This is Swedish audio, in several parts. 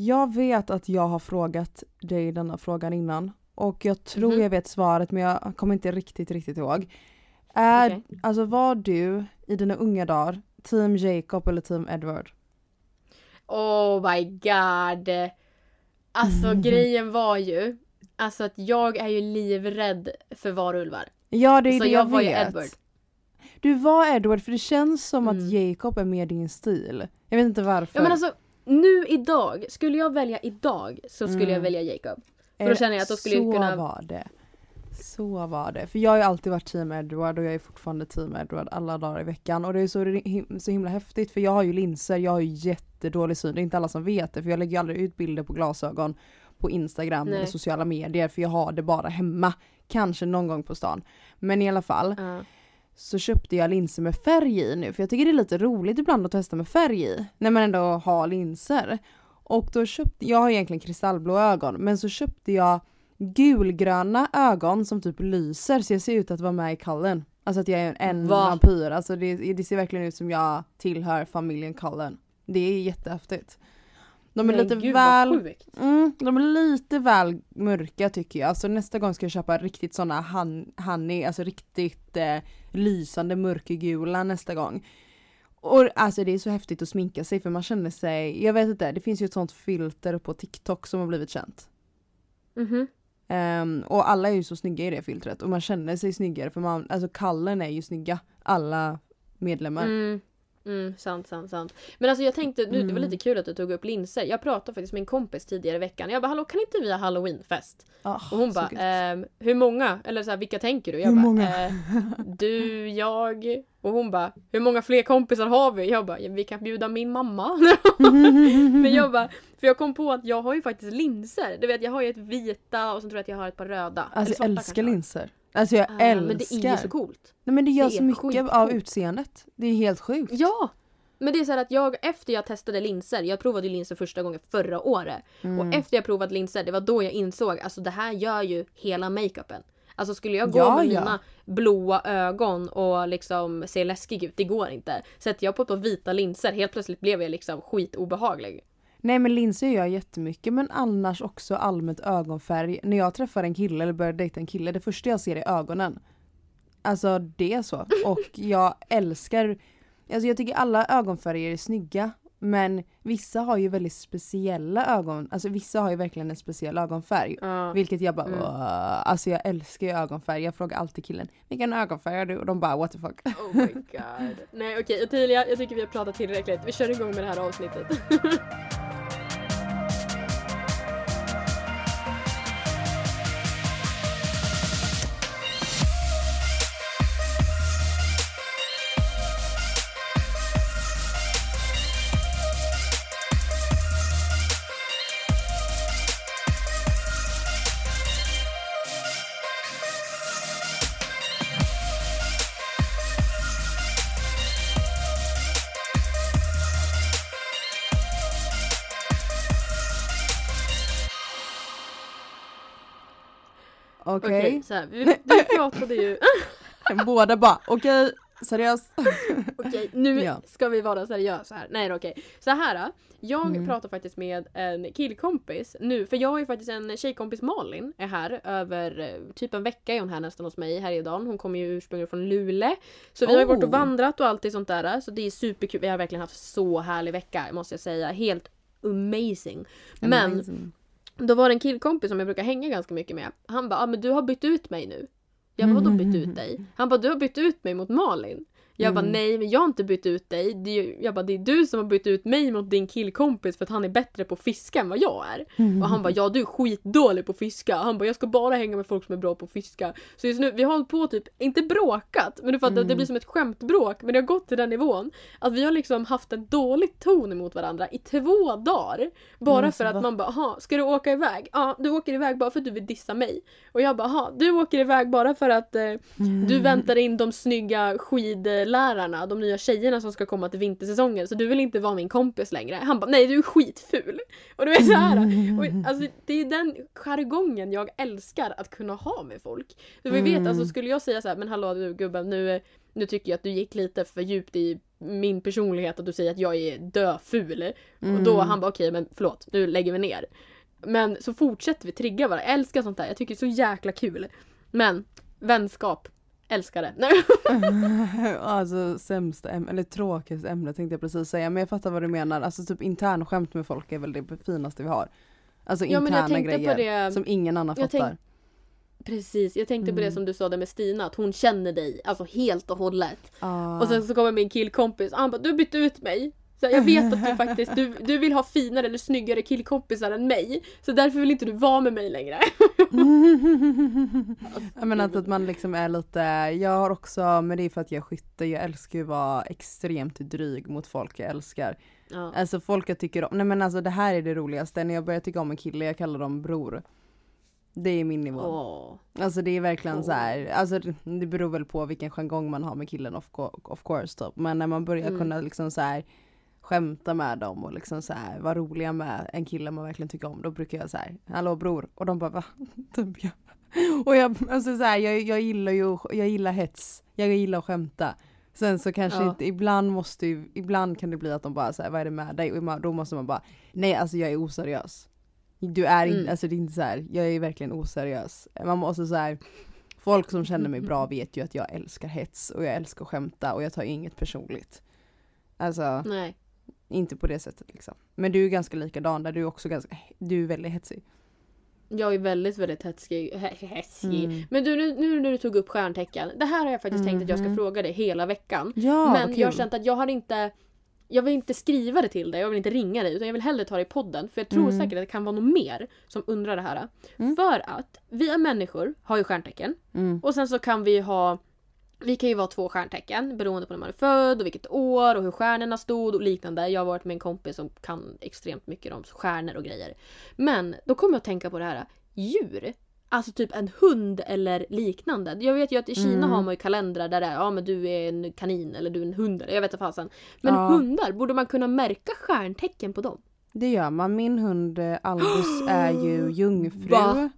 Jag vet att jag har frågat dig denna frågan innan och jag tror Mhm. jag vet svaret men jag kommer inte riktigt riktigt ihåg. Är, Okej. Alltså var du i dina unga dagar team Jacob eller team Edward? Oh my god. Alltså grejen var ju, alltså att jag är ju livrädd för varulvar. Ja det är Så det jag jag, var ju vet. Edward. Du var Edward för det känns som att Mm. Jacob är mer din stil. Jag vet inte varför. Ja men alltså nu idag, skulle jag välja idag så skulle Mm. jag välja Jacob. För Eh, då känner jag att då skulle så jag kunna... var det. Så var det. För jag har ju alltid varit team Edward och jag är fortfarande team Edward alla dagar i veckan. Och det är så, så himla häftigt för jag har ju linser, jag har ju jättedålig syn. Det är inte alla som vet det för jag lägger ju aldrig ut bilder på glasögon på Instagram Nej. eller sociala medier för jag har det bara hemma. Kanske någon gång på stan. Men i alla fall Ja. Så köpte jag linser med färg i nu för jag tycker det är lite roligt ibland att testa med färg i. När man ändå har linser. Och då köpte, jag har egentligen kristallblå ögon men så köpte jag gulgröna ögon som typ lyser så jag ser ut att vara med i Cullen. Alltså att jag är en Va? vampyr, alltså det, det ser verkligen ut som jag tillhör familjen Cullen. Det är jättehäftigt. De är Men lite gud, väl. Mm, de är lite väl mörka tycker jag. Så nästa gång ska jag köpa riktigt såna han, honey, alltså riktigt eh, lysande mörkgula nästa gång. Och alltså det är så häftigt att sminka sig för man känner sig, jag vet inte, det finns ju ett sånt filter på TikTok som har blivit känt. Mhm. Ehm, och alla är ju så snygga i det filtret och man känner sig snyggare för man, alltså kallen är ju snygga, alla medlemmar. Mm. Mm, sant, sant, sant. Men alltså jag tänkte, nu, det var Mm. lite kul att du tog upp linser. Jag pratade faktiskt med en kompis tidigare i veckan. Jag bara hallå kan inte vi ha halloweenfest? Ah, Och hon bara ehm, hur många? Eller så här, vilka tänker du? Jag Hur bara, många? "Eh, du, jag och hon bara hur många fler kompisar har vi? Jag bara vi kan bjuda min mamma. Men jag bara, för jag kom på att jag har ju faktiskt linser. Du vet jag har ju ett vita och så tror jag att jag har ett par röda. Alltså jag älskar kanske linser. Alltså jag Ah, älskar. Men det är ju så coolt. Nej men det gör Det så mycket skitcoolt. av utseendet. Det är helt sjukt. Ja! Men det är så här att jag efter jag testade linser, jag provade ju linser första gången förra året. Mm. Och efter jag provat linser, det var då jag insåg alltså det här gör ju hela makeupen. Alltså skulle jag gå Ja, med ja. mina blåa ögon och liksom se läskig ut, det går inte. Sätter jag på ett par vita linser, helt plötsligt blev jag liksom skitobehaglig. Nej men linser gör jag jättemycket men annars också allmänt ögonfärg. När jag träffar en kille eller börjar dejta en kille, det första jag ser är ögonen. Alltså det är så. Och jag älskar, alltså jag tycker alla ögonfärger är snygga. Men vissa har ju väldigt speciella ögon, alltså vissa har ju verkligen en speciell ögonfärg. Ja. Vilket jag bara, Mm. Alltså jag älskar ju ögonfärg. Jag frågar alltid killen, vilken ögonfärg har du? Och de bara what the fuck. Oh my god. Nej okej Ottilia, jag tycker vi har pratat tillräckligt. Vi kör igång med det här avsnittet. så här, vi, vi pratade ju... båda bara okej, seriöst. Okej, nu Ja. ska vi vara seriösa här. Nej okej. Så här. då. Jag Mm. pratar faktiskt med en killkompis nu, för jag har ju faktiskt en tjejkompis Malin är här över eh, typ en vecka är hon här nästan hos mig i Härjedalen. Hon kommer ju ursprungligen från Luleå. Så vi har ju varit och Oh. vandrat och allt sånt där. Så det är superkul. Vi har verkligen haft så härlig vecka måste jag säga. Helt amazing. Men Amazing då var det en killkompis som jag brukar hänga ganska mycket med. Han bara, ah, men du har bytt ut mig nu. Jag bara, vadå bytt ut dig? Han bara, du har bytt ut mig mot Malin. Jag bara, Mm. nej men jag har inte bytt ut dig. Det är, jag bara, det är du som har bytt ut mig mot din killkompis för att han är bättre på att fiska än vad jag är. Och han bara, ja du är skitdålig på att fiska. Han bara, jag ska bara hänga med folk som är bra på att fiska. Så just nu, vi har hållit på typ, inte bråkat, men du fattar, Mm. det blir som ett skämtbråk. Men det har gått till den nivån att vi har liksom haft en dålig ton emot varandra i två dagar. Bara Men för att va? man bara, aha, ska du åka iväg? Ja, du åker iväg bara för att du vill dissa mig. Och jag bara, aha, du åker iväg bara för att eh, du väntar in de snygga skidlärarna, de nya tjejerna som ska komma till vintersäsongen så du vill inte vara min kompis längre. Han bara, nej du är skitful. Och du vet så här. Och, alltså, det är den jargongen jag älskar att kunna ha med folk. För vi vet, Mm. alltså skulle jag säga så här, men hallå du gubben nu, nu tycker jag att du gick lite för djupt i min personlighet att du säger att jag är döful. Och då han bara okej men förlåt, nu lägger vi ner. Men så fortsätter vi trigga varandra, jag älskar sånt där, jag tycker det är så jäkla kul. Men vänskap, älskar det. Alltså sämsta ämne, eller tråkigaste ämne tänkte jag precis säga men jag fattar vad du menar. Alltså typ internskämt med folk är väl det finaste vi har. Alltså Ja, men jag interna grejer det- som ingen annan Jag fattar. tänk- Precis, jag tänkte på det som du sa där med Stina, att hon känner dig alltså helt och hållet. Ah. Och sen så kommer min killkompis och han bara du bytte ut mig. Så jag vet att du faktiskt, du, du vill ha finare eller snyggare killkompisar än mig. Så därför vill inte du vara med mig längre. Jag menar att, att man liksom är lite, jag har också, men det är för att jag är skytte, jag älskar ju att vara extremt dryg mot folk jag älskar. Ja. Alltså folk jag tycker om, nej men alltså det här är det roligaste, när jag börjar tycka om en kille, jag kallar dem bror. Det är min nivå. Åh. Alltså det är verkligen Åh. så här, alltså det- beror väl på vilken jargong man har med killen of course typ. Men när man börjar Mm. kunna liksom så här skämta med dem och liksom så här vara roliga med en kille man verkligen tycker om. Då brukar jag så här, hallå bror. Och de bara va? Typ. Och jag, alltså så här, jag, jag gillar ju, jag gillar hets. Jag gillar att skämta. Sen så kanske Ja. inte, ibland måste ju, ibland kan det bli att de bara säger vad är det med dig? Och då måste man bara, nej alltså jag är oseriös. Du är inte, Mm. alltså det är inte så här, jag är verkligen oseriös. Man måste så här, folk som känner mig bra vet ju att jag älskar hets och jag älskar att skämta och jag tar inget personligt. Alltså, Nej. Inte på det sättet liksom. Men du är ganska likadan där du är också ganska, du är väldigt hetsig. Jag är väldigt, väldigt hetsig. hetsig. Mm. Men du, nu, nu när du tog upp stjärntecken. Det här har jag faktiskt tänkt att jag ska Mhm. fråga dig hela veckan. Ja, Men jag har känt att jag har inte jag vill inte skriva det till dig, jag vill inte ringa dig utan jag vill hellre ta det i podden för jag tror Mm. säkert att det kan vara någon mer som undrar det här. Mm. För att vi är människor har ju stjärntecken Mm. och sen så kan vi ha vi kan ju vara två stjärntecken beroende på när man är född och vilket år och hur stjärnorna stod och liknande. Jag har varit med en kompis som kan extremt mycket om stjärnor och grejer. Men då kommer jag att tänka på det här. Djur. Alltså typ en hund eller liknande. Jag vet ju att i Kina Mm. har man ju kalendrar där det är ja men du är en kanin eller du är en hund. eller Jag vet inte fasen. Men Ja. hundar, borde man kunna märka stjärntecken på dem? Det gör man. Min hund eh, Albus är ju jungfru. Va?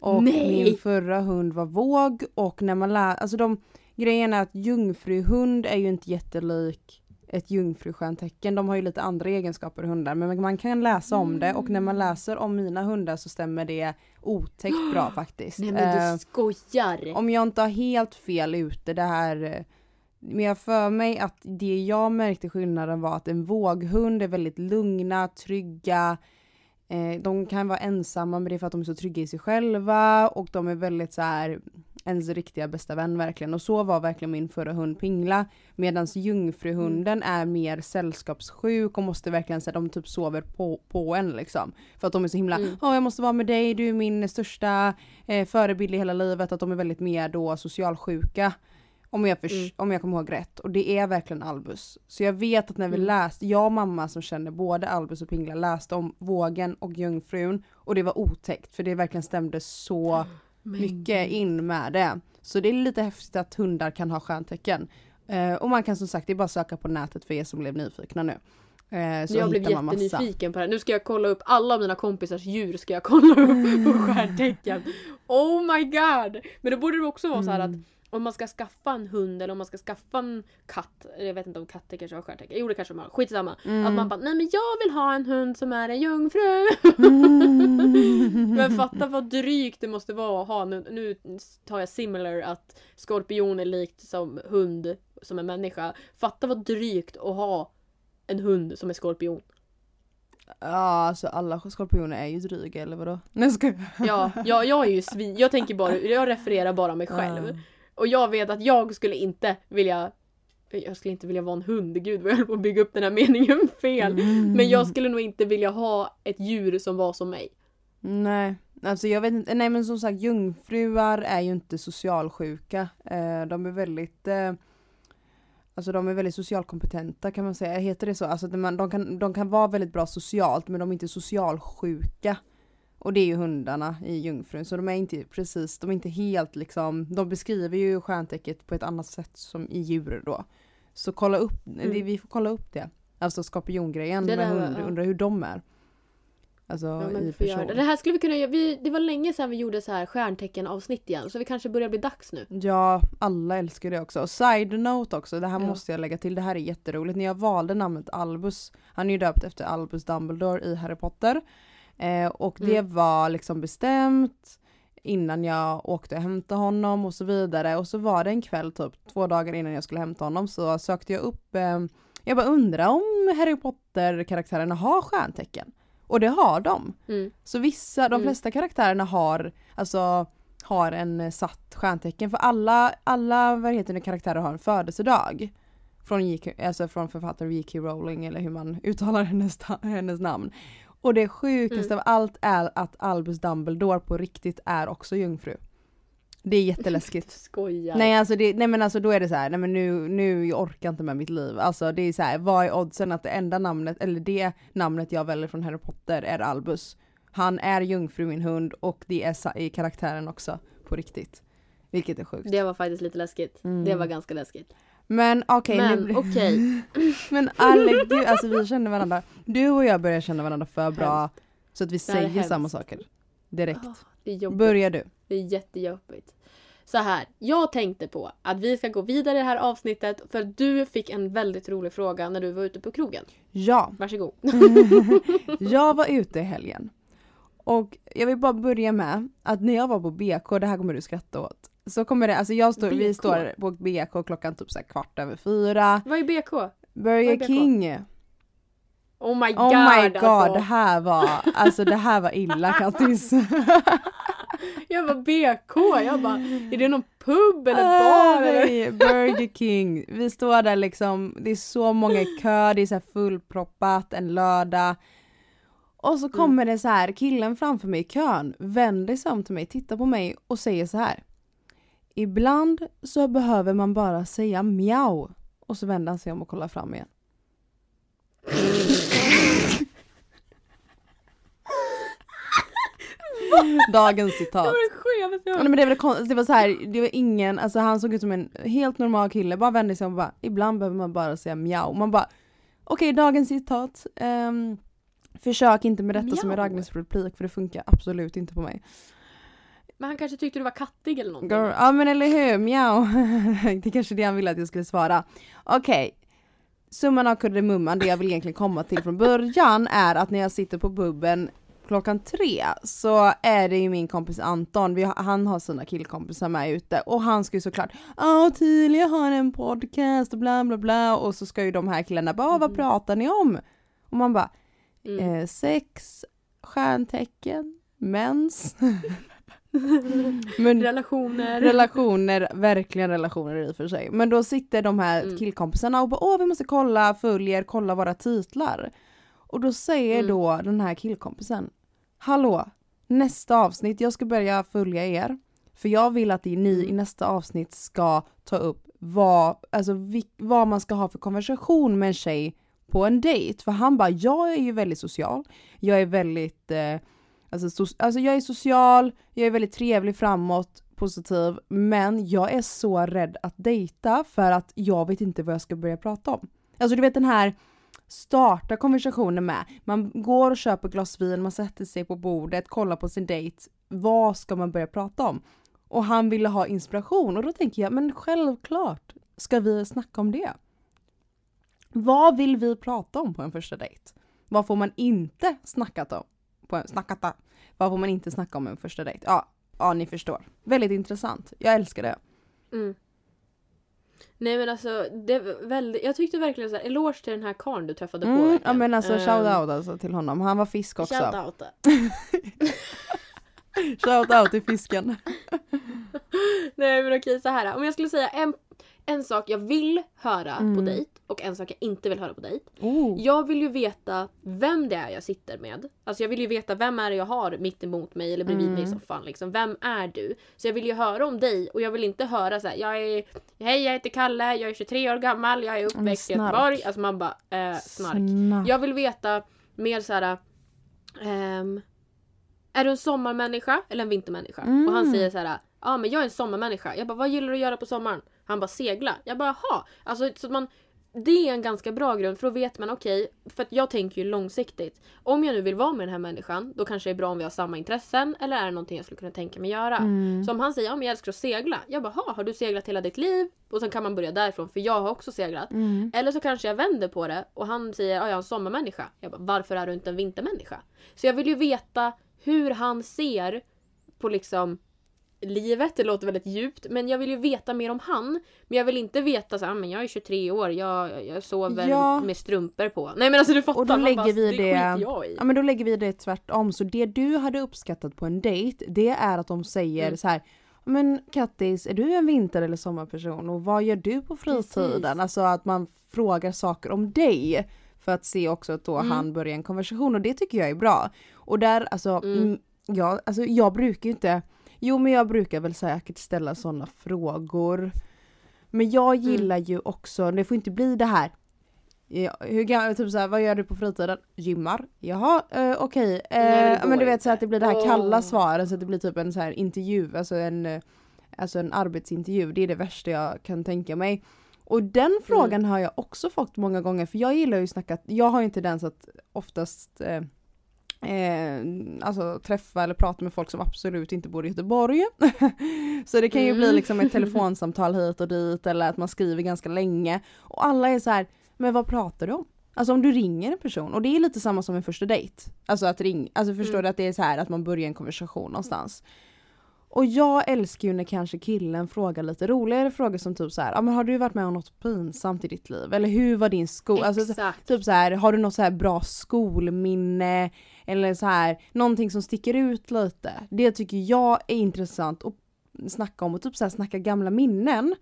Och Nej. min förra hund var våg och när man lär, alltså de grejen är att jungfruhund är ju inte jättelik ett jungfrustjärntecken. De har ju lite andra egenskaper hundar men man kan läsa om det och när man läser om mina hundar så stämmer det otäckt bra faktiskt. Nej men Eh, du skojar! om jag inte har helt fel ute det här eh, men jag för mig att det jag märkte skillnaden var att en våghund är väldigt lugna, trygga. Eh, de kan vara ensamma men det är för att de är så trygga i sig själva och de är väldigt så här ens riktiga bästa vän verkligen. Och så var verkligen min förra hund Pingla. Medan jungfruhunden är mer sällskapssjuk och måste verkligen säga de typ sover på, på en liksom. För att de är så himla, Mm. ja jag måste vara med dig, du är min största eh, förebild i hela livet. Att de är väldigt mer då socialsjuka. Om jag, förs- Mm. om jag kommer ihåg rätt. Och det är verkligen Albus. Så jag vet att när vi Mm. läste, jag och mamma som känner både Albus och Pingla läste om vågen och jungfrun. Och det var otäckt för det verkligen stämde så Men mycket in med det. Så det är lite häftigt att hundar kan ha stjärntecken. Eh, och man kan som sagt, det är bara söka på nätet för er som blev nyfikna nu. Eh, så jag blev jättenyfiken på det här. Nu ska jag kolla upp alla mina kompisars djur ska jag kolla upp på stjärntecken. Oh my god! Men då borde det också vara så här att Mm. Om man ska skaffa en hund eller om man ska skaffa en katt. Jag vet inte om katter kanske har stjärntecken. Jo det kanske de har. Skitsamma. Mm. Att man bara nej men jag vill ha en hund som är en jungfru. Mm. Men fatta vad drygt det måste vara att ha. Nu, nu tar jag similar att skorpion är likt som hund som en människa. Fatta vad drygt att ha en hund som är skorpion. Ja alltså alla skorpioner är ju dryga eller vadå? Nej ska jag. Ja, jag, jag är ju svin. Jag tänker bara, jag refererar bara mig själv. Och jag vet att jag skulle inte vilja jag skulle inte vilja vara en hund, gud vad jag höll på att bygga upp den här meningen fel. Mm. Men jag skulle nog inte vilja ha ett djur som var som mig. Nej, alltså jag vet inte, nej men som sagt jungfruar är ju inte socialsjuka. Eh, de är väldigt eh, Alltså de är väldigt socialkompetenta kan man säga, heter det så? Alltså de, kan, de kan vara väldigt bra socialt men de är inte socialsjuka. Och det är ju hundarna i jungfrun så de är inte precis, de är inte helt liksom, de beskriver ju stjärntecket på ett annat sätt som i djur då. Så kolla upp, Mm. det, vi får kolla upp det. Alltså skorpiongrejen med hund, ja. undrar hur de är. Alltså Ja, i person. det. det här skulle vi kunna göra. Vi, det var länge sedan vi gjorde så här stjärntecken avsnitt igen. Så vi kanske börjar bli dags nu. Ja, alla älskar det också. Och side note också, det här Ja. måste jag lägga till, det här är jätteroligt. När jag valde namnet Albus, han är ju döpt efter Albus Dumbledore i Harry Potter. Eh, och det Mm. var liksom bestämt innan jag åkte och hämtade honom och så vidare. Och så var det en kväll typ två dagar innan jag skulle hämta honom så sökte jag upp, eh, jag bara undrar om Harry Potter-karaktärerna har stjärntecken. Och det har de. Mm. Så vissa, de Mm. flesta karaktärerna har, alltså, har en eh, satt stjärntecken. För alla, alla vad heter det, karaktärer har en födelsedag. Från, J.K. alltså från författare J.K. Rowling eller hur man uttalar hennes, hennes namn. Och det sjukaste Mm. av allt är att Albus Dumbledore på riktigt är också jungfru. Det är jätteläskigt. Skojar. Nej alltså det, nej men alltså då är det så här, nej men nu, nu jag orkar inte med mitt liv. Alltså det är så här, vad är oddsen att det enda namnet, eller det namnet jag väljer från Harry Potter är Albus. Han är jungfru min hund och det är i karaktären också, på riktigt. Vilket är sjukt. Det var faktiskt lite läskigt. Mm. Det var ganska läskigt. Men okej, nu Men okej. men Alex, du, alltså vi känner varandra, du och jag börjar känna varandra för bra Hemskt. så att vi säger samma hemskt. saker. Direkt. Ah, det är jobbigt. Börjar du. Det är jättejobbigt. Så här, jag tänkte på att vi ska gå vidare i det här avsnittet för du fick en väldigt rolig fråga när du var ute på krogen. Ja, Varsågod. jag var ute i helgen. Och jag vill bara börja med att när jag var på BK, det här kommer du skratta åt. Så kommer det, alltså jag står, vi BK? står på BK klockan typ så kvart över fyra. Vad är BK? Vad är Burger BK? King. Oh my god! Oh my god, alltså. det här var, alltså det här var illa Kattis. Jag var BK, jag bara, är det någon pub eller bar nej, Burger King. Vi står där liksom, det är så många i kö, det är så här fullproppat en lördag. Och så kommer det så här, killen framför mig i kön vänder sig om till mig, tittar på mig och säger så här. Ibland så behöver man bara säga mjau. Och så vänder han sig om och kollar fram igen. Dagens citat. Det var det skevaste jag Ja, hört. men det var, det var så här, det var ingen, alltså han såg ut som en helt normal kille, bara vände sig om och bara, ibland behöver man bara säga mjau. Man bara, okej dagens citat, ehm, försök inte med detta som en raggningsreplik för det funkar absolut inte på mig. Men han kanske tyckte du var kattig eller någonting. Girl, ja men eller hur, mjau. det är kanske det han ville att jag skulle svara. Okej. Summan av kardemumman, det jag vill egentligen komma till från början är att när jag sitter på bubben klockan tre så är det ju min kompis Anton, vi, har- han har sina killkompisar med ute och han ska ju såklart Ja Tilia har en podcast och bla bla bla och så ska ju de här killarna bara "Ah, vad Mm. pratar ni om? Och man bara Mm. eh, sex, stjärntecken, mens. Men Relationer. relationer, verkligen relationer i och för sig. Men då sitter de här Mm. killkompisarna och bara åh vi måste kolla, följer, kolla våra titlar. Och då säger Mm. då den här killkompisen Hallå, nästa avsnitt, jag ska börja följa er. För jag vill att ni Mm. i nästa avsnitt ska ta upp vad, alltså, vad man ska ha för konversation med en tjej på en dejt. För han bara, jag är ju väldigt social, jag är väldigt eh, Alltså, so- alltså jag är social, jag är väldigt trevlig framåt, positiv, men jag är så rädd att dejta för att jag vet inte vad jag ska börja prata om. Alltså du vet den här starta konversationen med, man går och köper ett glas vin, man sätter sig på bordet, kollar på sin dejt, vad ska man börja prata om? Och han ville ha inspiration och då tänker jag, men självklart ska vi snacka om det. Vad vill vi prata om på en första dejt? Vad får man inte snackat om? På en, snackat om? Vad får man inte snacka om en första dejt? Ja, ja ni förstår. Väldigt intressant. Jag älskar det. Mm. Nej men alltså, det var väldigt, jag tyckte verkligen så här, eloge till den här karln du träffade på. Mm, ja men alltså Ehm, shout out alltså till honom. Han var fisk också. Shout out. Shout out till fisken. Nej men okej så här. Om jag skulle säga en, en sak jag vill höra på Mm. dejt och en sak jag inte vill höra på dejt. Oh. Jag vill ju veta vem det är jag sitter med. Alltså jag vill ju veta vem är det jag har mitt emot mig eller bredvid mig i Mm. soffan. Liksom. Vem är du? Så jag vill ju höra om dig och jag vill inte höra så här. Jag är, hej jag heter Kalle, jag är 23 år gammal, jag är uppväxt i. Göteborg. Alltså man bara, eh, snark. Snark. Jag vill veta mer så här. ehm, är du en sommarmänniska eller en vintermänniska? Mm. Och han säger så här. Ja men jag är en sommarmänniska. Jag bara vad gillar du att göra på sommaren? Han bara segla. Jag bara jaha. Alltså så att man det är en ganska bra grund för då vet man okej, för att jag tänker ju långsiktigt. Om jag nu vill vara med den här människan då kanske det är bra om vi har samma intressen eller är det någonting jag skulle kunna tänka mig göra. Mm. Så om han säger men jag älskar att segla. Jag bara ha, har du seglat hela ditt liv? Och sen kan man börja därifrån för jag har också seglat. Mm. Eller så kanske jag vänder på det och han säger ja, jag är en sommarmänniska. Jag bara varför är du inte en vintermänniska? Så jag vill ju veta hur han ser på liksom livet, det låter väldigt djupt, men jag vill ju veta mer om han. Men jag vill inte veta så "Ah, men jag är 23 år, jag, jag sover Ja. med strumpor på. Nej men alltså du fattar, Och då lägger bara, vi det jag i. Ja men då lägger vi det tvärtom. Så det du hade uppskattat på en dejt det är att de säger Mm. så här men Kattis, är du en vinter eller sommarperson och vad gör du på fritiden? Precis. Alltså att man frågar saker om dig. För att se också att då Mm. han börjar en konversation och det tycker jag är bra. Och där alltså, Mm. mm. ja, alltså jag brukar ju inte, jo men jag brukar väl säkert ställa sådana frågor. Men jag Mm. gillar ju också, det får inte bli det här Ja, hur gammal, typ såhär, vad gör du på fritiden? Gymmar? Jaha, eh, okej. Det Eh, men du vet så att det blir det här kalla Åh. svaret så att det blir typ en så här intervju, alltså en, eh, alltså en arbetsintervju. Det är det värsta jag kan tänka mig. Och den frågan har jag också fått många gånger för jag gillar ju att snacka, jag har ju en tendens att oftast eh, Eh, alltså träffa eller prata med folk som absolut inte bor i Göteborg. så det kan ju bli Mm. liksom ett telefonsamtal hit och dit eller att man skriver ganska länge. Och alla är så här, men vad pratar du om? Alltså om du ringer en person och det är lite samma som en första dejt. Alltså att ring, alltså förstår Mm. du att det är så här att man börjar en konversation någonstans. Och jag älskar ju när kanske killen frågar lite roligare frågor som typ så här, ja men har du varit med om något pinsamt i ditt liv? Eller hur var din skola? Alltså. Typ så här, har du något så här bra skolminne? Eller så här, någonting som sticker ut lite. Det tycker jag är intressant att snacka om och typ så här snacka gamla minnen.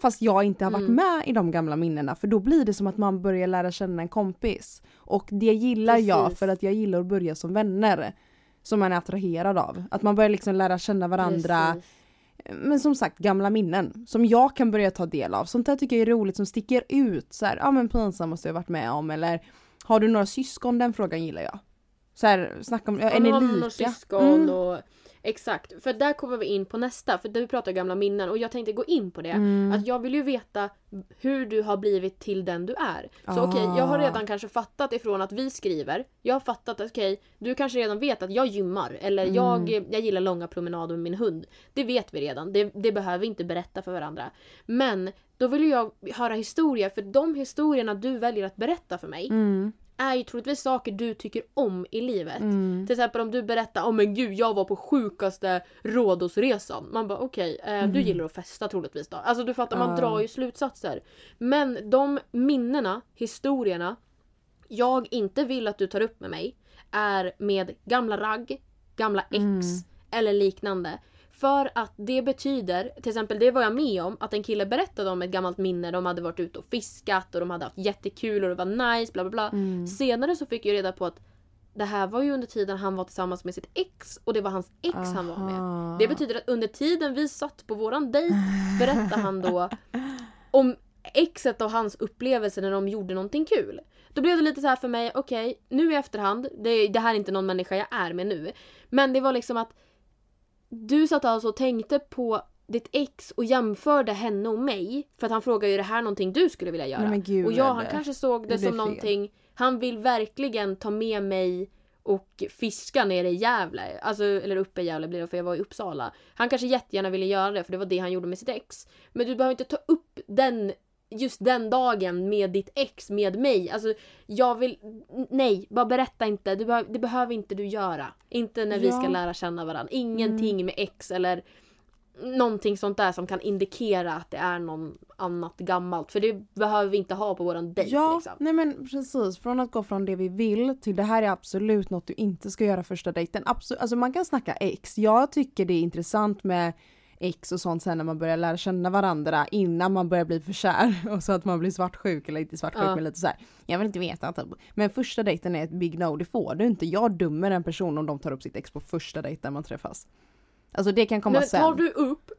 Fast jag inte har varit Mm. med i de gamla minnena för då blir det som att man börjar lära känna en kompis. Och det gillar jag Precis. för att jag gillar att börja som vänner. Som man är attraherad av. Att man börjar liksom lära känna varandra. Precis. Men som sagt gamla minnen som jag kan börja ta del av. Sånt där tycker jag är roligt som sticker ut. Så här, ja men pinsamt måste jag varit med om eller har du några syskon? Den frågan gillar jag. Så här, snacka om, ja, är ni lika? syskon Mm. och Exakt, för där kommer vi in på nästa, för du pratar gamla minnen och jag tänkte gå in på det. Mm. Att jag vill ju veta hur du har blivit till den du är. Så Ah. okej, jag har redan kanske fattat ifrån att vi skriver. Jag har fattat att okej, du kanske redan vet att jag gymmar. Eller Mm. jag, jag gillar långa promenader med min hund. Det vet vi redan. Det, det behöver vi inte berätta för varandra. Men då vill jag höra historier. För de historierna du väljer att berätta för mig Mm. Är ju troligtvis saker du tycker om i livet. Mm. Till exempel om du berättar om men gud jag var på sjukaste Rhodosresan. Man bara okej, eh, du gillar att festa troligtvis då. Alltså du fattar, man Mm. Drar ju slutsatser. Men de minnena, historierna jag inte vill att du tar upp med mig är med gamla ragg, gamla ex Mm. eller liknande. För att det betyder, till exempel det var jag med om, att en kille berättade om ett gammalt minne. De hade varit ute och fiskat och de hade haft jättekul och det var nice, bla bla bla. Mm. Senare så fick jag reda på att det här var ju under tiden han var tillsammans med sitt ex och det var hans ex han var med. Aha. Det betyder att under tiden vi satt på våran dejt berättade han då om exet och hans upplevelse när de gjorde någonting kul. Då blev det lite så här för mig, okej, nu i efterhand, det, det här är inte någon människa jag är med nu. Men det var liksom att du satt alltså och tänkte på ditt ex och jämförde henne och mig. För att han frågade ju det här någonting du skulle vilja göra? Nej, gud, och jag, han kanske såg det, Det som fel. någonting, han vill verkligen ta med mig och fiska nere i Gävle. Alltså, eller uppe i Gävle blir det för jag var i Uppsala. Han kanske jättegärna ville göra det för det var det han gjorde med sitt ex. Men du behöver inte ta upp den just den dagen med ditt ex, med mig. Alltså jag vill, nej, bara berätta inte. Behöv, det behöver inte du göra. Inte när vi Ja. ska lära känna varandra. Ingenting med ex eller någonting sånt där som kan indikera att det är någon annat gammalt. För det behöver vi inte ha på våran dejt Ja, liksom. nej men precis. Från att gå från det vi vill till det här är absolut något du inte ska göra första dejten. Absolut, alltså man kan snacka ex. Jag tycker det är intressant med ex och sånt sen när man börjar lära känna varandra innan man börjar bli för kär. Och så att man blir svartsjuk eller inte svartsjuk Ja. men lite så här. Jag vill inte veta typ. Men första dejten är ett big no, det får du inte. Jag dömer en person om de tar upp sitt ex på första dejten man träffas. Alltså det kan komma Men sen. tar du upp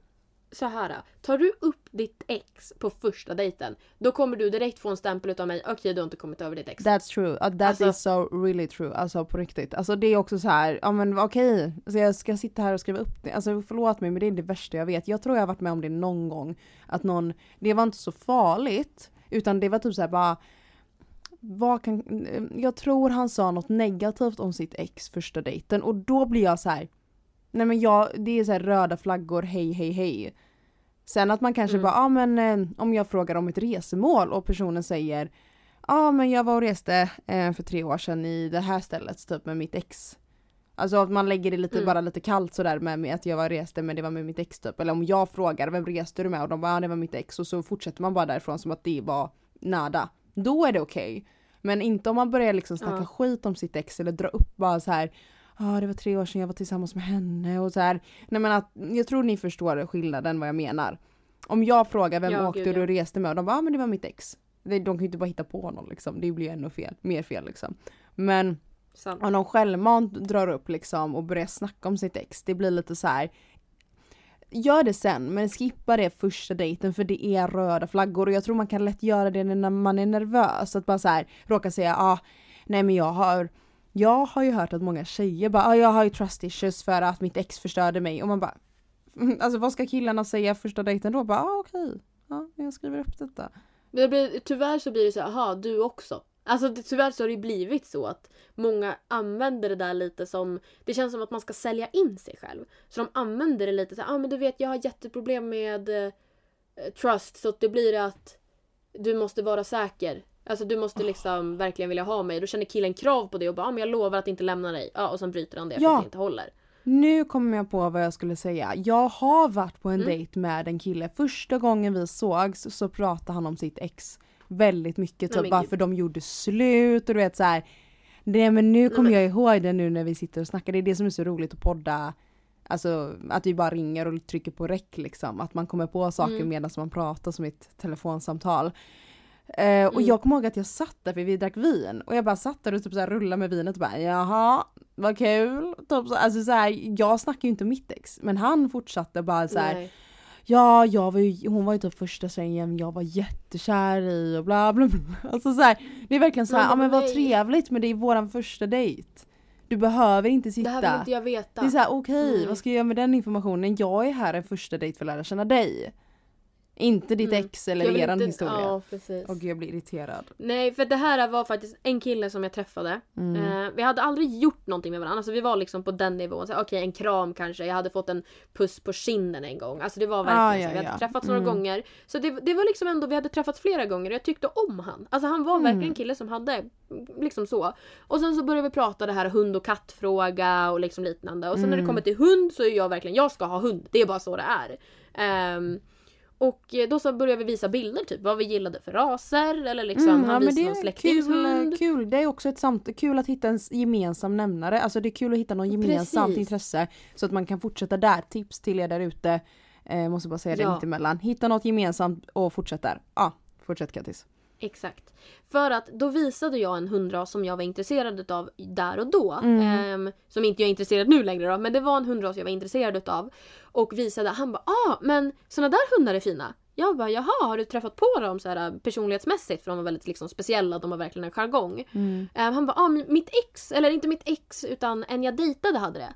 så här, tar du upp ditt ex på första dejten, då kommer du direkt få en stämpel utav mig, okej du har inte kommit över ditt ex. That's true, uh, that Alltså- is so really true, alltså på riktigt. Alltså det är också så här, ja men okej, alltså jag ska sitta här och skriva upp det. Alltså förlåt mig men det är det värsta jag vet. Jag tror jag har varit med om det någon gång. Att någon, det var inte så farligt. Utan det var typ såhär bara vad kan, jag tror han sa något negativt om sitt ex första dejten och då blir jag så här. Nej men jag, det är så här röda flaggor, hej hej hej. Sen att man kanske Mm. bara, ja ah, men eh, om jag frågar om ett resemål och personen säger Ja ah, men jag var och reste eh, för tre år sedan i det här stället typ med mitt ex. Alltså att man lägger det lite, Mm. bara lite kallt sådär med, med att jag var reste men det var med mitt ex typ. Eller om jag frågar vem reste du med och de bara ah, det var mitt ex och så fortsätter man bara därifrån som att det var nada. Då är det okej. Men inte om man börjar liksom snacka Ja. skit om sitt ex eller dra upp bara så här. Ja ah, det var tre år sedan jag var tillsammans med henne och så här. Nej men att, jag tror ni förstår skillnaden vad jag menar. Om jag frågar vem Ja, åkte gud, du och reste med och de bara ah, men det var mitt ex. Det- De kan ju inte bara hitta på någon liksom. Det blir ju ännu fel, mer fel liksom. Men Sant. om de självmant drar upp liksom och börjar snacka om sitt ex, det blir lite så här. Gör det sen men skippa det första dejten för det är röda flaggor och jag tror man kan lätt göra det när man är nervös. Att bara så här råka säga ah, nej men jag har jag har ju hört att många tjejer bara ah, jag har ju trust issues för att mitt ex förstörde mig och man bara Alltså vad ska killarna säga första dejten då? Bara ah, okej, ja, jag skriver upp detta. Det blir, tyvärr så blir det så här, aha du också. Alltså det, tyvärr så har det ju blivit så att många använder det där lite som, det känns som att man ska sälja in sig själv. Så de använder det lite så här, ah, men du vet jag har jätteproblem med eh, trust så att det blir att du måste vara säker. Alltså du måste liksom verkligen vilja ha mig. Då känner killen krav på det och bara, ah, men jag lovar att inte lämna dig. Ja, och sen bryter han det för Ja. att det inte håller. Nu kommer jag på vad jag skulle säga. Jag har varit på en Mm. dejt med en kille. Första gången vi sågs så pratade han om sitt ex väldigt mycket. Typ varför gud. de gjorde slut och du vet så här. Nej men nu kommer jag ihåg det nu när vi sitter och snackar. Det är det som är så roligt att podda. Alltså att vi bara ringer och trycker på räck liksom. Att man kommer på saker Mm. medan man pratar som ett telefonsamtal. Eh, och Mm. jag kommer ihåg att jag satt där för vi drack vin och jag bara satt där och typ så här rullade med vinet och bara jaha vad kul. Typ så, alltså så här, jag snackar ju inte om mitt ex men han fortsatte bara så här, ja jag var ju, hon var ju typ första svängen jag var jättekär i och bla bla bla. Alltså så här, det är verkligen så här, ja men vad trevligt men det är våran första dejt. Du behöver inte Det sitta. här vill inte jag veta. Det är såhär okej Nej. vad ska jag göra med den informationen? Jag är här en första dejt för att lära känna dig. Inte ditt Mm. ex eller eran inte- historia. Ja, precis. Och jag blir irriterad. Nej, för det här var faktiskt en kille som jag träffade. Mm. Eh, vi hade aldrig gjort någonting med varandra. Alltså, vi var liksom på den nivån. Så, Okej, en kram kanske. Jag hade fått en puss på kinden en gång. Alltså det var verkligen Ah, så. ja, Vi hade ja. träffats några Mm. gånger. Så det, det var liksom ändå, vi hade träffats flera gånger och jag tyckte om han. Alltså han var Mm. verkligen en kille som hade liksom så. Och sen så började vi prata det här hund och kattfråga och liksom liknande. Och sen när det Mm. kommer till hund så är jag verkligen, jag ska ha hund. Det är bara så det är. Ehm, och eh, då så började vi visa bilder typ vad vi gillade för raser eller liksom Mm, han ja, visade någon släktings kul, hund. kul. Det är också ett samt kul att hitta en gemensam nämnare. Alltså det är kul att hitta någon gemensamt Precis. intresse. Så att man kan fortsätta där. Tips till er där ute. Eh, måste bara säga det Ja. mitt emellan. Hitta något gemensamt och fortsätt där. Ja, fortsätt Kattis. Exakt. För att då visade jag en hundras som jag var intresserad av där och då. Mm. Ehm, som inte jag är intresserad nu längre då, men det var en hundras jag var intresserad av. Och visade, han bara ah men såna där hundar är fina. Jag bara jaha har du träffat på dem så här, personlighetsmässigt? För de var väldigt liksom, speciella, de har verkligen en jargong. Mm. Ehm, han bara ah mitt ex, eller inte mitt ex utan en jag dejtade hade det.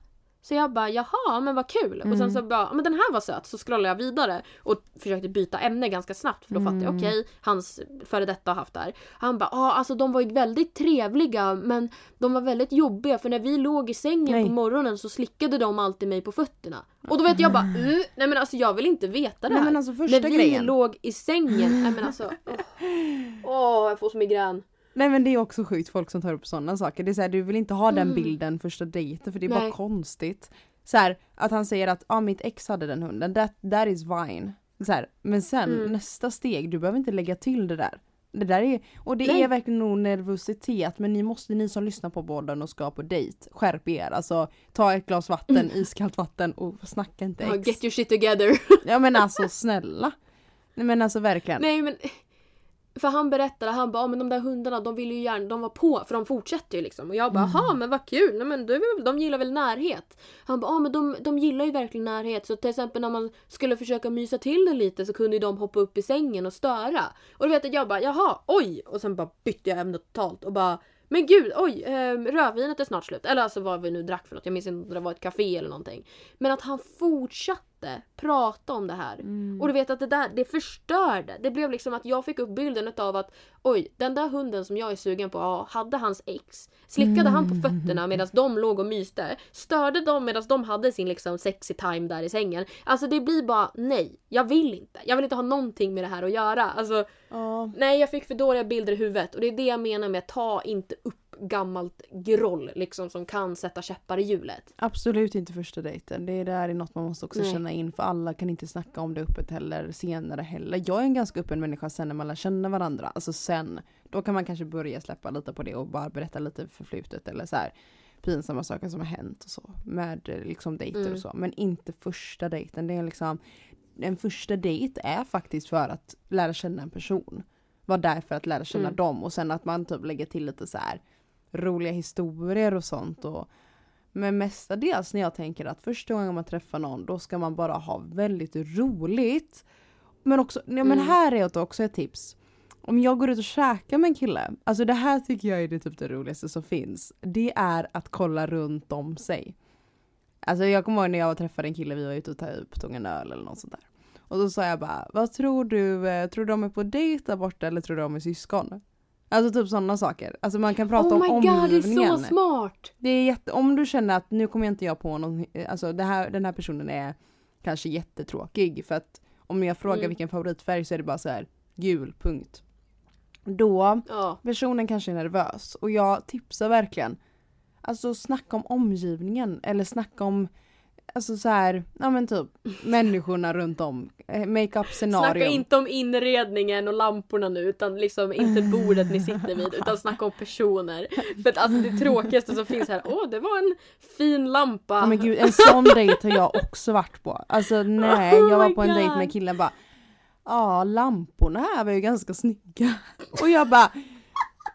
Så jag bara jaha men vad kul. Och sen så bara "Ja, men den här var söt så scrollade jag vidare och försökte byta ämne ganska snabbt för då fattade jag okej hans före detta har haft det här. Han bara ja alltså de var ju väldigt trevliga men de var väldigt jobbiga för när vi låg i sängen Nej. på morgonen så slickade de alltid mig på fötterna. Och då vet jag bara uh, nej men alltså jag vill inte veta det Nej här. men alltså första när vi grejen. låg i sängen, nej men alltså åh åh, jag får så migrän. Nej men det är också sjukt folk som tar upp sådana saker. Det är så här, du vill inte ha den Mm. bilden första dejten för det är Nej. bara konstigt. Så här, att han säger att ah, mitt ex hade den hunden, that, that is fine. Så här, men sen Mm. nästa steg, du behöver inte lägga till det där. Det där är, och det Nej. är verkligen nog nervositet men ni måste, ni som lyssnar på podden och ska på dejt, skärp er. Alltså ta ett glas vatten, iskallt vatten och snacka inte ex. get your shit together. Ja men alltså snälla. Nej men alltså verkligen. Nej men för han berättade, han bara, "Ja, men de där hundarna de vill ju gärna, de var på för de fortsätter ju liksom. Och jag bara, jaha men vad kul, Nej, men väl- de gillar väl närhet. Han bara, men de, de gillar ju verkligen närhet. Så till exempel när man skulle försöka mysa till det lite så kunde ju de hoppa upp i sängen och störa. Och då vet att jag bara, jaha, oj! Och sen bara bytte jag ämne totalt och bara men gud, oj, eh, rödvinet är snart slut. Eller alltså vad vi nu drack för något. Jag minns inte om det var ett café eller någonting. Men att han fortsatte. Inte prata om det här. Mm. Och du vet att det där, det förstörde. Det blev liksom att jag fick upp bilden av att oj, den där hunden som jag är sugen på ja, hade hans ex. Slickade han på fötterna medan de låg och myste. Störde dem medan de hade sin liksom sexy time där i sängen. Alltså det blir bara nej, jag vill inte. Jag vill inte ha någonting med det här att göra. Alltså Ja. nej, jag fick för dåliga bilder i huvudet och det är det jag menar med ta inte upp gammalt groll liksom som kan sätta käppar i hjulet. Absolut inte första dejten. Det där är något man måste också Nej. känna in för alla kan inte snacka om det öppet heller senare heller. Jag är en ganska öppen människa sen när man lär känna varandra. Alltså sen, då kan man kanske börja släppa lite på det och bara berätta lite förflutet eller så här pinsamma saker som har hänt och så med eh, liksom dejter Mm. och så. Men inte första dejten. Det är liksom en första dejt är faktiskt för att lära känna en person. Var där för att lära känna Mm. dem och sen att man typ lägger till lite så här roliga historier och sånt och men mestadels när jag tänker att första gången man träffar någon då ska man bara ha väldigt roligt. Men också, ja, men Mm. här är också ett tips. Om jag går ut och käkar med en kille, alltså det här tycker jag är det typ det roligaste som finns. Det är att kolla runt om sig. Alltså jag kommer ihåg när jag träffade en kille, vi var ute och tog, tog en öl eller något sånt där. Och då sa jag bara, vad tror du, eh, tror du de är på dejt där borta eller tror du de är syskon? Alltså typ sådana saker. Alltså man kan prata oh my om god, det är omgivningen. så smart! Det är jätte, om du känner att nu kommer inte jag på någon, alltså det här, den här personen är kanske jättetråkig för att om jag frågar Mm. vilken favoritfärg så är det bara så här gul, punkt. Då, Ja. personen kanske är nervös och jag tipsar verkligen, alltså snacka om omgivningen eller snacka om Alltså så här, ja men typ människorna runt om. Eh, Make up scenario. Snacka inte om inredningen och lamporna nu utan liksom inte bordet ni sitter vid utan snacka om personer. För att alltså det tråkigaste som finns här, åh det var en fin lampa. Ja men gud en sån dejt har jag också varit på. Alltså nej, Oh jag var på en dejt med killen bara Ja lamporna här var ju ganska snygga. Och jag bara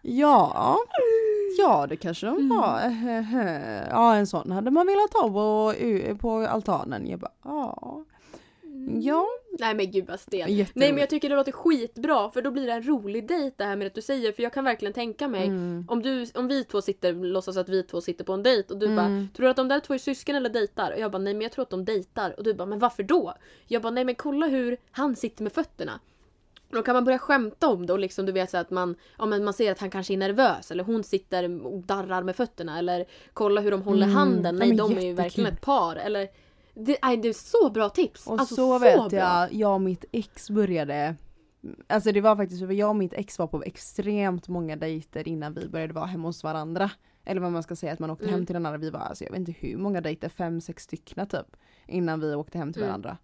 Ja, ja det kanske de var. Ja en sån hade man velat ha på, på altanen. Jag bara ja. Ja. Nej men gud vad stel. Nej men jag tycker det låter skitbra för då blir det en rolig dejt det här med att du säger för jag kan verkligen tänka mig Mm. om, du, om vi två sitter, låtsas att vi två sitter på en dejt och du Mm. bara Tror du att de där två är syskon eller dejtar? Och jag bara nej men jag tror att de dejtar och du bara men varför då? Jag bara nej men kolla hur han sitter med fötterna. Då kan man börja skämta om det och liksom du vet så att man, ja, men man ser att han kanske är nervös eller hon sitter och darrar med fötterna eller kolla hur de håller Mm. handen. Ja, Nej men de är ju jättekul. verkligen ett par. Eller, det, nej, det är så bra tips! Och alltså, så, vet bra. jag, jag och mitt ex började Alltså det var faktiskt jag och mitt ex var på extremt många dejter innan vi började vara hemma hos varandra. Eller vad man ska säga, att man åkte Mm. hem till den andra. Vi var, alltså jag vet inte hur många dejter, fem, sex stycken typ. Innan vi åkte hem till Mm. varandra.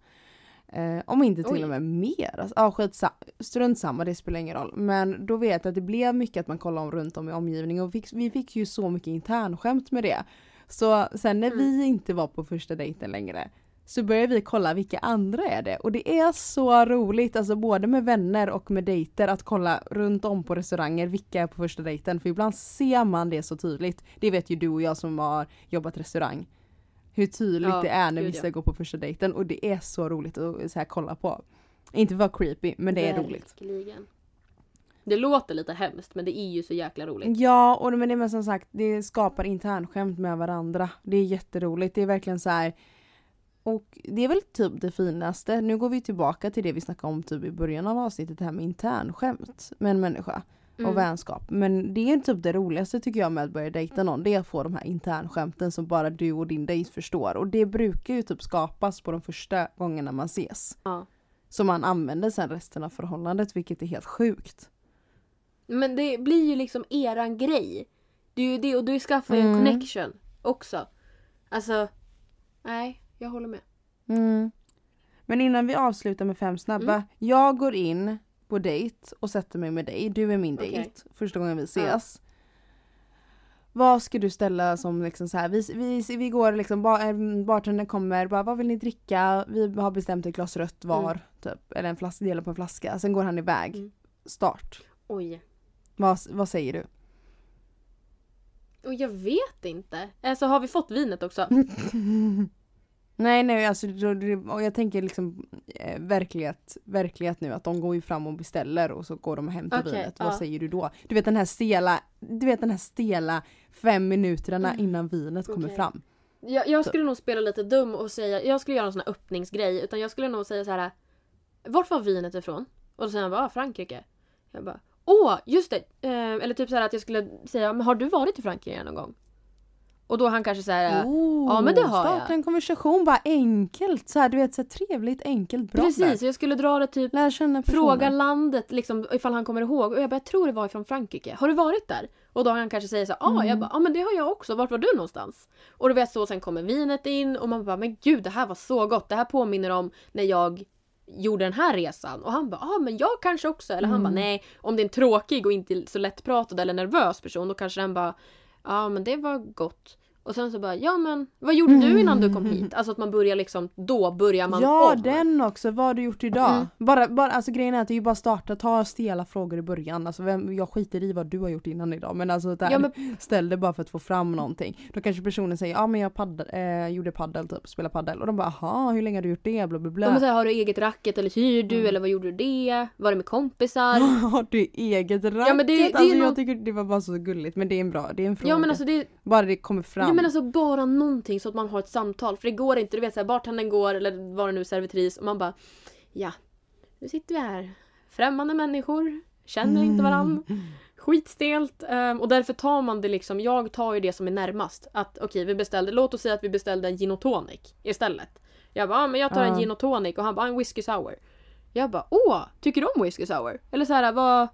Eh, om inte till Oj. och med mer. Alltså, skitsa, strunt samma, det spelar ingen roll. Men då vet jag att det blev mycket att man kollar om runt om i omgivningen och fick, vi fick ju så mycket internskämt med det. Så sen när Mm. vi inte var på första dejten längre så började vi kolla vilka andra är det och det är så roligt alltså både med vänner och med dejter att kolla runt om på restauranger vilka är på första dejten för ibland ser man det så tydligt. Det vet ju du och jag som har jobbat restaurang. Hur tydligt Ja, det är när vissa ja. går på första dejten och det är så roligt att så här, kolla på. Inte vara creepy men det är roligt. Verkligen. Det låter lite hemskt men det är ju så jäkla roligt. Ja, och men det är men som sagt, det skapar internskämt med varandra. Det är jätteroligt. Det är verkligen så här. Och det är väl typ det finaste. Nu går vi tillbaka till det vi snackade om typ i början av avsnittet, det här med internskämt med en människa Mm. och vänskap. Men det är typ det roligaste tycker jag med att börja dejta någon. Det är att få de här internskämten som bara du och din dejt förstår. Och det brukar ju typ skapas på de första gångerna man ses. Ja. Som man använder sen resten av förhållandet vilket är helt sjukt. Men det blir ju liksom eran grej. Det är ju det och du skaffar ju en Mm. connection också. Alltså, nej, jag håller med. Mm. Men innan vi avslutar med fem snabba. Mm. Jag går in på dejt och sätter mig med dig. Du är min Okej. dejt. Första gången vi ses. Vad ska du ställa som liksom så här, vi, vi, vi går liksom, bar, eh, bartendern kommer, bara vad vill ni dricka? Vi har bestämt ett glas rött var, typ. Eller en flaska, delar på en flaska. Sen går han iväg. Mm. Start. Oj. Vad, vad säger du? Och jag vet inte. Alltså har vi fått vinet också? Nej nej alltså och jag tänker liksom eh, verklighet, verklighet nu att de går ju fram och beställer och så går de hem till Okej, vinet. Vad ja. säger du då? Du vet den här stela, du vet den här stela fem minuterna Mm. innan vinet kommer fram. Jag, jag skulle nog spela lite dum och säga, jag skulle göra en sån här öppningsgrej utan jag skulle nog säga så här. Vart var vinet ifrån? Och då säger han bara ah, Frankrike. Jag bara Åh, just det! Eh, eller typ så att jag skulle säga, men har du varit i Frankrike någon gång? Och då han kanske Oh, ja, men det har starta jag. en konversation bara enkelt så här, du vet så här, trevligt, enkelt, bra. Precis, jag skulle dra det typ Lära känna personen. Fråga landet liksom, ifall han kommer ihåg. Och jag bara, jag tror det var från Frankrike. Har du varit där? Och då han kanske säger så ja, ah, Mm. jag bara, ja men det har jag också. Vart var du någonstans? Och du vet så, sen kommer vinet in och man bara, men gud det här var så gott. Det här påminner om när jag gjorde den här resan. Och han bara, ja ah, men jag kanske också. Eller han bara, Mm. nej om det är en tråkig och inte så lättpratad eller nervös person då kanske den bara, ja men det var gott. Och sen så bara, ja men vad gjorde du innan du kom hit? Alltså att man börjar liksom, då börjar man Ja om. den också, vad har du gjort idag? Mm. Bara, bara, alltså grejen är att det är ju bara starta, ta stela frågor i början. Alltså vem, jag skiter i vad du har gjort innan idag men alltså där, Ja, men- ställ det bara för att få fram någonting. Då kanske personen säger ja men jag paddel, eh, gjorde paddel typ, spela paddel och de bara aha hur länge har du gjort det? Bla bla bla. De säger, har du eget racket eller hyr du Mm. eller vad gjorde du det? Var det med kompisar? Har du eget racket? men det- det är alltså, nog- Jag tycker det var bara så gulligt men det är en bra, det är en fråga. Ja men alltså det, Bara det kommer fram. ja, men alltså bara någonting så att man har ett samtal. För det går inte, du vet såhär bartendern går eller vad det nu servitris och man bara Ja, nu sitter vi här. Främmande människor, känner inte varann. Mm. Skitstelt. ehm, och därför tar man det liksom, jag tar ju det som är närmast. Att okej vi beställde, låt oss säga att vi beställde en gin och tonic istället. Jag bara, ah, men jag tar en gin och tonic och han bara, en whisky sour. Jag bara, åh, tycker du om whisky sour? Eller så här, vad,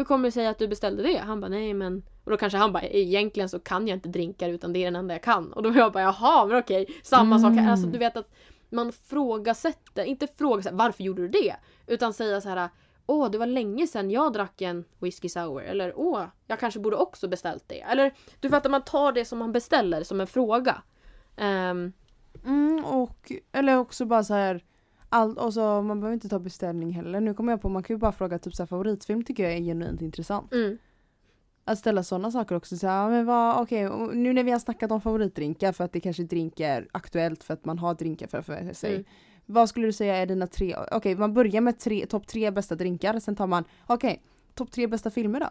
hur kommer det sig att du beställde det? Han bara, nej men och då kanske han bara, egentligen så kan jag inte drinkar utan det är den enda jag kan. Och då var jag bara, jaha men okej, samma sak. Mm. Alltså du vet att man frågasätter, inte frågasätter varför gjorde du det? Utan säga så här, åh det var länge sedan jag drack en whisky sour. Eller åh, jag kanske borde också beställt det. Eller du fattar, man tar det som man beställer som en fråga. Ehm, Mm, och, eller också bara så här allt, och så, man behöver inte ta beställning heller. Nu kommer jag på man kan ju bara fråga typ så här, favoritfilm tycker jag är genuint intressant. mm, Att ställa sådana saker också. Så här, men vad, och nu när vi har snackat om favoritdrinkar för att det kanske är aktuellt för att man har drinkar för, för sig. Mm. Vad skulle du säga är dina tre, okej man börjar med tre, topp tre bästa drinkar, sen tar man, okej, topp tre bästa filmer då?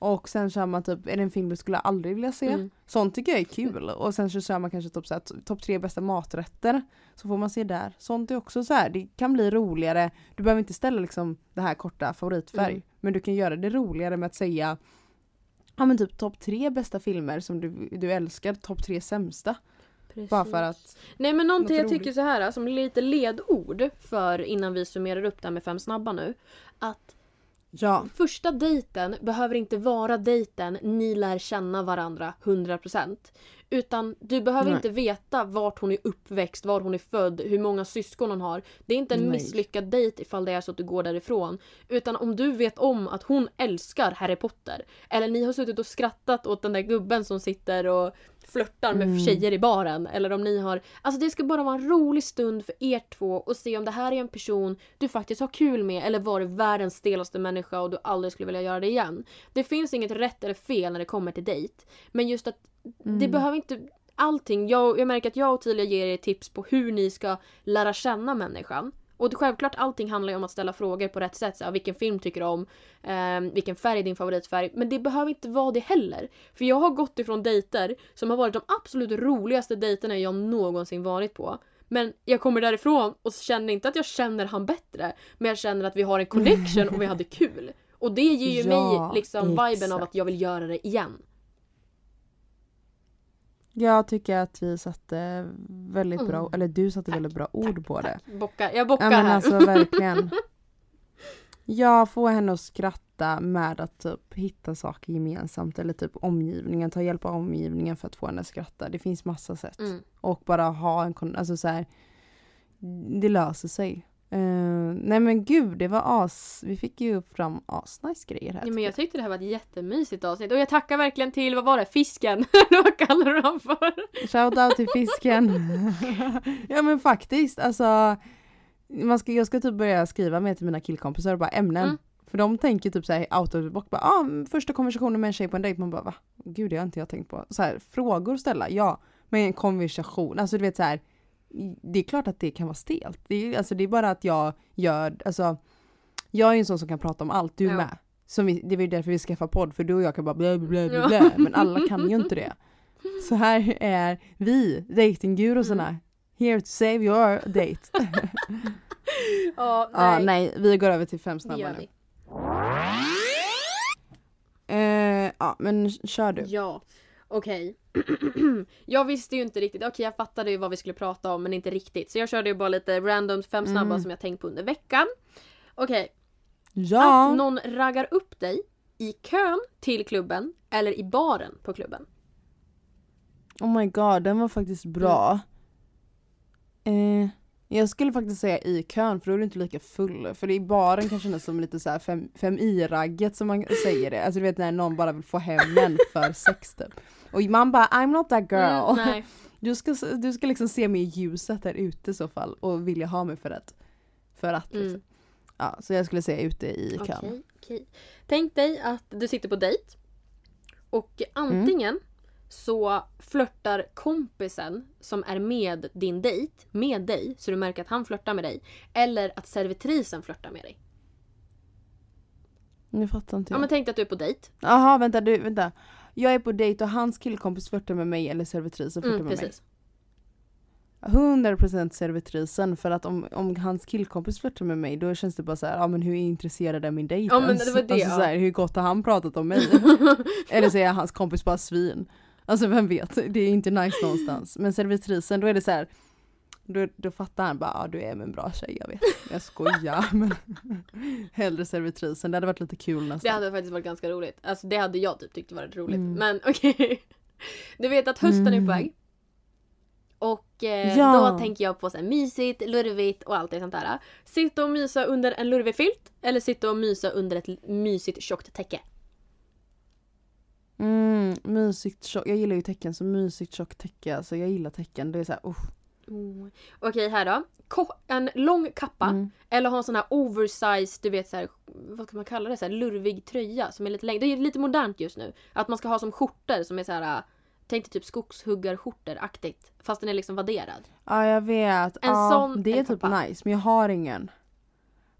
Och sen kör man typ, är det en film du skulle aldrig vilja se? mm. Sånt tycker jag är kul. Och sen så kör man kanske topp så här, t- topp tre bästa maträtter. Så får man se där. Sånt är också så här, det kan bli roligare. Du behöver inte ställa liksom det här korta favoritfärg. Mm. Men du kan göra det roligare med att säga Ja men typ topp tre bästa filmer som du, du älskar, topp tre sämsta. Bara för att Nej men någonting jag tycker så här som lite ledord för innan vi summerar upp det här med fem snabba nu. Att Ja. första dejten behöver inte vara dejten ni lär känna varandra 100%. Utan du behöver Nej. inte veta vart hon är uppväxt, var hon är född, hur många syskon hon har. Det är inte en Nej. misslyckad dejt ifall det är så att du går därifrån. Utan om du vet om att hon älskar Harry Potter. Eller ni har suttit och skrattat åt den där gubben som sitter och flörtar med Mm. tjejer i baren. Eller om ni har... Alltså det ska bara vara en rolig stund för er två och se om det här är en person du faktiskt har kul med eller var världens stelaste människa och du aldrig skulle vilja göra det igen. Det finns inget rätt eller fel när det kommer till dejt. Men just att det Mm. behöver inte... Allting. Jag, jag märker att jag och Tilia ger er tips på hur ni ska lära känna människan. Och självklart allting handlar ju om att ställa frågor på rätt sätt. Så här, vilken film tycker du om? Ehm, vilken färg är din favoritfärg? Men det behöver inte vara det heller. För jag har gått ifrån dejter som har varit de absolut roligaste dejterna jag någonsin varit på. Men jag kommer därifrån och känner inte att jag känner han bättre. Men jag känner att vi har en connection och vi hade kul. Och det ger ju Ja, mig liksom viben av att jag vill göra det igen. Jag tycker att vi satte väldigt bra, Mm. eller du satte Tack, väldigt bra ord på det. Tack. Bockar. Jag bockar Ja men här. alltså verkligen. Jag får henne att skratta med att typ hitta saker gemensamt eller typ omgivningen, ta hjälp av omgivningen för att få henne att skratta. Det finns massa sätt. Mm. Och bara ha en alltså så här, Det löser sig. Eh, nej men gud, det var as... Vi fick ju fram asnice grejer här. Ja, men jag tyckte det här var ett jättemysigt avsnitt och jag tackar verkligen till, vad var det, fisken? Vad kallar du honom för? Shout out till fisken. ja men faktiskt, alltså. Man ska, jag ska typ börja skriva med till mina killkompisar och bara ämnen. Mm. För de tänker typ såhär out of the box. Bara, ah, första konversationen med en tjej på en dejt. Man bara va? Gud det har inte jag tänkt på. Så här, frågor att ställa, ja. Men en konversation, alltså du vet så här. Det är klart att det kan vara stelt. Det är, alltså, det är bara att jag gör, alltså. Jag är en sån som kan prata om allt, du Ja. med. Som vi, det var ju därför vi skaffade podd, för du och jag kan bara blä blä blä Ja. Men alla kan ju inte det. Så här är vi, datinggurusarna. Mm. Here to save your date. Ja, Ja, nej. nej, vi går över till fem snabba nu. Eh, ja, men kör du. Ja, okej. jag visste ju inte riktigt, okej jag fattade ju vad vi skulle prata om men inte riktigt. Så jag körde ju bara lite random fem snabba Mm. som jag tänkt på under veckan. Okej, Ja, att någon raggar upp dig i kön till klubben eller i baren på klubben. oh my god, den var faktiskt bra. Mm. Eh, jag skulle faktiskt säga i kön för då är du inte lika full. För i baren kan kännas som lite så här fem, fem i-ragget som man säger det. Alltså du vet när någon bara vill få hem en för sex typ. Och man bara I'm not that girl. Mm, nej. Du ska, du ska liksom se mig i ljuset där ute i så fall och vilja ha mig för att. För att liksom. Mm. Ja, så jag skulle säga ute i kön. Okej, okej. Tänk dig att du sitter på dejt. Och antingen så flörtar kompisen som är med din dejt med dig, så du märker att han flörtar med dig. Eller att servitrisen flörtar med dig. Nu fattar inte Ja jag. men tänk dig att du är på dejt. Jaha vänta du, vänta. Jag är på dejt och hans killkompis flörtar med mig eller servitrisen flörtar Mm, med precis. mig. 100% servitrisen för att om, om hans killkompis flörtar med mig då känns det bara så här, ja men hur intresserad är min dejt Ja, men det var det, alltså, så här, hur gott har han pratat om mig? eller så är hans kompis bara svin. Alltså vem vet, det är inte nice någonstans. Men servitrisen då är det så här. Då, då fattar han bara, ja du är en bra tjej jag vet. Jag skojar men hellre servitrisen, det hade varit lite kul Det nästan. hade faktiskt varit ganska roligt. Alltså det hade jag typ tyckt varit roligt. Mm. Men okej. Du vet att hösten är Mm. på väg. Och eh, Ja. då tänker jag på så här mysigt, lurvigt och allt det sånt där. Sitta och mysa under en lurvig filt eller sitta och mysa under ett mysigt tjockt täcke. Mm, mysigt tjock, jag gillar ju tecken så mysigt tjockt täcke, alltså jag gillar tecken, det är såhär. Oh. Okej här då. Ko- en lång kappa Mm. eller ha en sån här oversized, du vet så här, vad kan man kalla det, så här, lurvig tröja som är lite längre. Det är lite modernt just nu. Att man ska ha som skjortor som är så här. Tänk dig typ skogshuggarskjortor-aktigt. Fast den är liksom vadderad. Ja jag vet, En ja, sån det är typ kappa? nice men jag har ingen.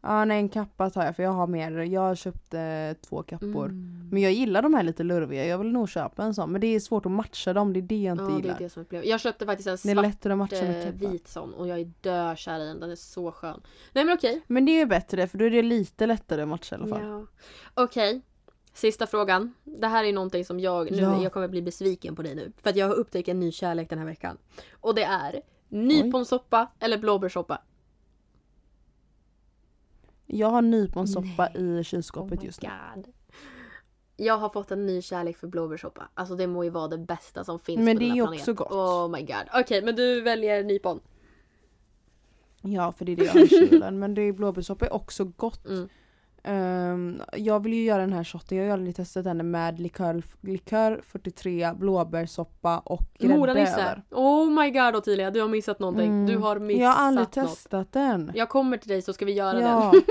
Ja nej en kappa tar jag för jag har mer, jag köpte två kappor. Mm. Men jag gillar de här lite lurviga, jag vill nog köpa en sån men det är svårt att matcha dem, det är det jag inte Ja, det gillar. är det som är. Jag köpte faktiskt en Det är svart lättare att matcha med eh, vit sån och jag är dökär i den. Den är så skön. Nej men okej. Men det är ju bättre för då är det lite lättare att matcha i alla fall. Ja. Okej. Sista frågan. Det här är någonting som jag, nu, Ja. jag kommer bli besviken på dig nu. För att jag har upptäckt en ny kärlek den här veckan. Och det är nyponsoppa eller blåbärssoppa. Jag har nyponsoppa i kylskåpet Oh just nu. God. Jag har fått en ny kärlek för blåbärssoppa. Alltså det må ju vara det bästa som finns Men på det den är här ju också planeten. gott. Oh my god. Okej men du väljer nypon. Ja för det är det jag har i kylen men det är blåbärssoppa är också gott. Mm. Ehm, jag vill ju göra den här shotten, jag har aldrig testat den med likör, likör 43, blåbärssoppa och grädde Moranisse. över. Oh my god Ottilia, du har missat någonting. Mm. Du har missat Jag har aldrig något. testat den. Jag kommer till dig så ska vi göra den. Ja.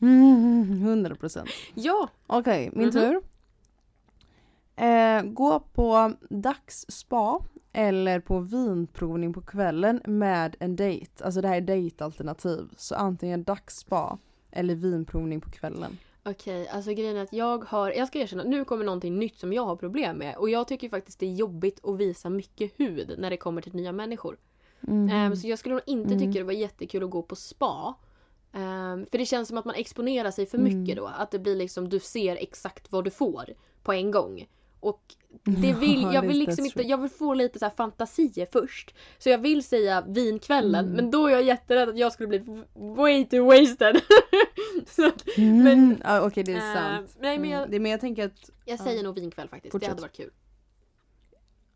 Mm, 100%. Ja! Okej, min Mhm. tur. Eh, gå på dagsspa eller på vinprovning på kvällen med en dejt. Alltså det här är dejtalternativ. Så antingen dagsspa eller vinprovning på kvällen. Okej, alltså grejen är att jag har, jag ska erkänna, nu kommer någonting nytt som jag har problem med. Och jag tycker faktiskt det är jobbigt att visa mycket hud när det kommer till nya människor. Mhm. Ehm, så jag skulle nog inte Mm. tycka det var jättekul att gå på spa. Ehm, för det känns som att man exponerar sig för Mm. mycket då. Att det blir liksom, du ser exakt vad du får på en gång. Och det vill, Ja, jag vill liksom inte, jag vill få lite så här fantasier först. Så jag vill säga vinkvällen, Mm. men då är jag jätterädd att jag skulle bli way too wasted. att, Mm. men- ja, Okej det är eh, sant. nej, men jag- Mm. det, men jag tänker att jag Ja. säger nog vinkväll faktiskt, Fortsätt. det hade varit kul.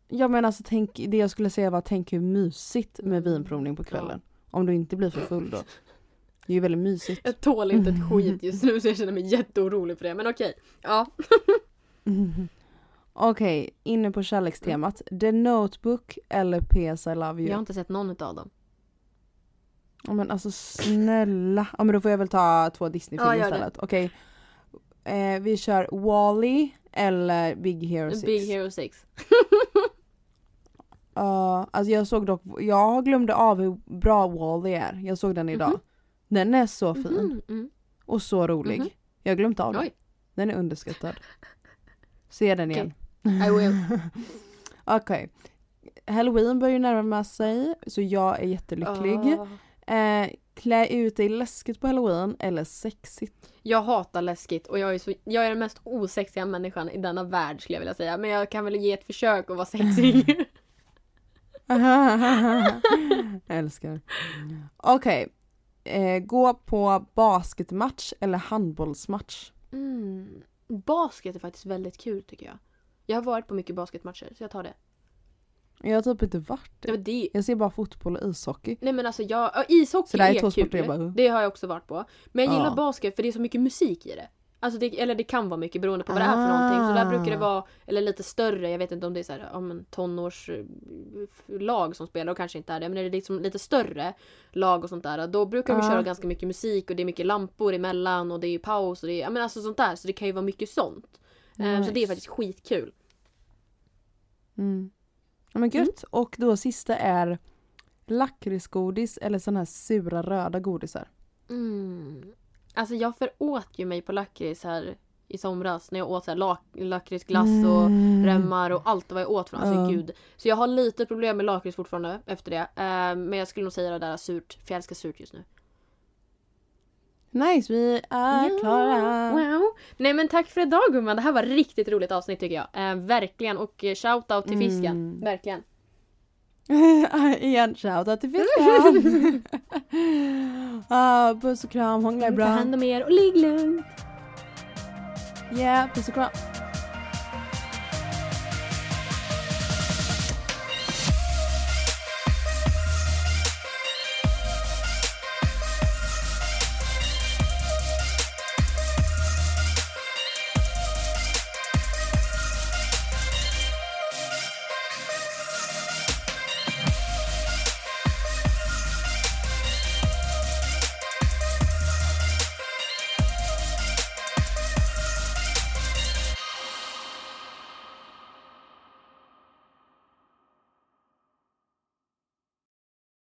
Ja men alltså tänk, det jag skulle säga var tänk hur mysigt med Mm, vinprovning på kvällen. Om du inte blir för full då. Det är ju väldigt mysigt. Jag tål inte ett skit just nu så jag känner mig jätteorolig för det. Men okej. Ja. Okej, inne på kärlekstemat. The Notebook eller PS I Love You. Jag har inte sett någon av dem. Ja, men alltså snälla. Ja men då får jag väl ta två Ja, Disney-filmer det. istället. Okej. Eh, vi kör Wall-E eller Big Hero 6. Big Hero 6. Ja, alltså jag såg dock, jag glömde av hur bra Wall-E är. Jag såg den idag. Mhm. Den är så fin. Mhm, mm. Och så rolig. Mhm. Jag har glömt av den. Oj. Den är underskattad. Se den igen. I will. Okej. Halloween börjar ju närma sig så jag är jättelycklig. Ah. Eh, klä ut dig läskigt på halloween eller sexigt. Jag hatar läskigt och jag är, så, jag är den mest osexiga människan i denna värld skulle jag vilja säga. Men jag kan väl ge ett försök att vara sexig. Älskar. Okej. Eh, gå på basketmatch eller handbollsmatch. mm. Basket är faktiskt väldigt kul tycker jag. Jag har varit på mycket basketmatcher så jag tar det. Jag har typ inte varit Nej, men det Jag ser bara fotboll och ishockey. Nej men alltså jag, ja, ishockey Så det är är kul. jag bara, uh. Det har jag också varit på. Men jag gillar Ja. basket för det är så mycket musik i det. Alltså det, eller det kan vara mycket beroende på vad det är för någonting. Så där brukar det Ah. vara, eller lite större, jag vet inte om det är så här, om en tonårslag som spelar och kanske inte är det. Men är det liksom lite större lag och sånt där. Då brukar de Ja. köra ganska mycket musik och det är mycket lampor emellan och det är paus och det är, ja men alltså sånt där. Så det kan ju vara mycket sånt. Eh, Så det är Nice. faktiskt skitkul. Mm. Ja men gött. Och då sista är lakritsgodis eller såna här sura röda godisar. Mm. Alltså jag föråt ju mig på lakrits här i somras när jag åt lak- lakritsglass och Mm. remmar och allt vad jag åt från. Alltså Ja. gud. Så jag har lite problem med lakrits fortfarande efter det. Eh, men jag skulle nog säga det där surt. För jag älskar surt just nu. Nice, vi är Ja, klara. Wow. Nej men tack för idag gumman. Det här var riktigt roligt avsnitt tycker jag. Eh, verkligen. Och eh, shoutout till fisken. Mm. Verkligen. Igen, shoutout till fisken. ah, puss och kram, hångla Ta bra. hand om er och ligg lugnt. Yeah, puss och kram.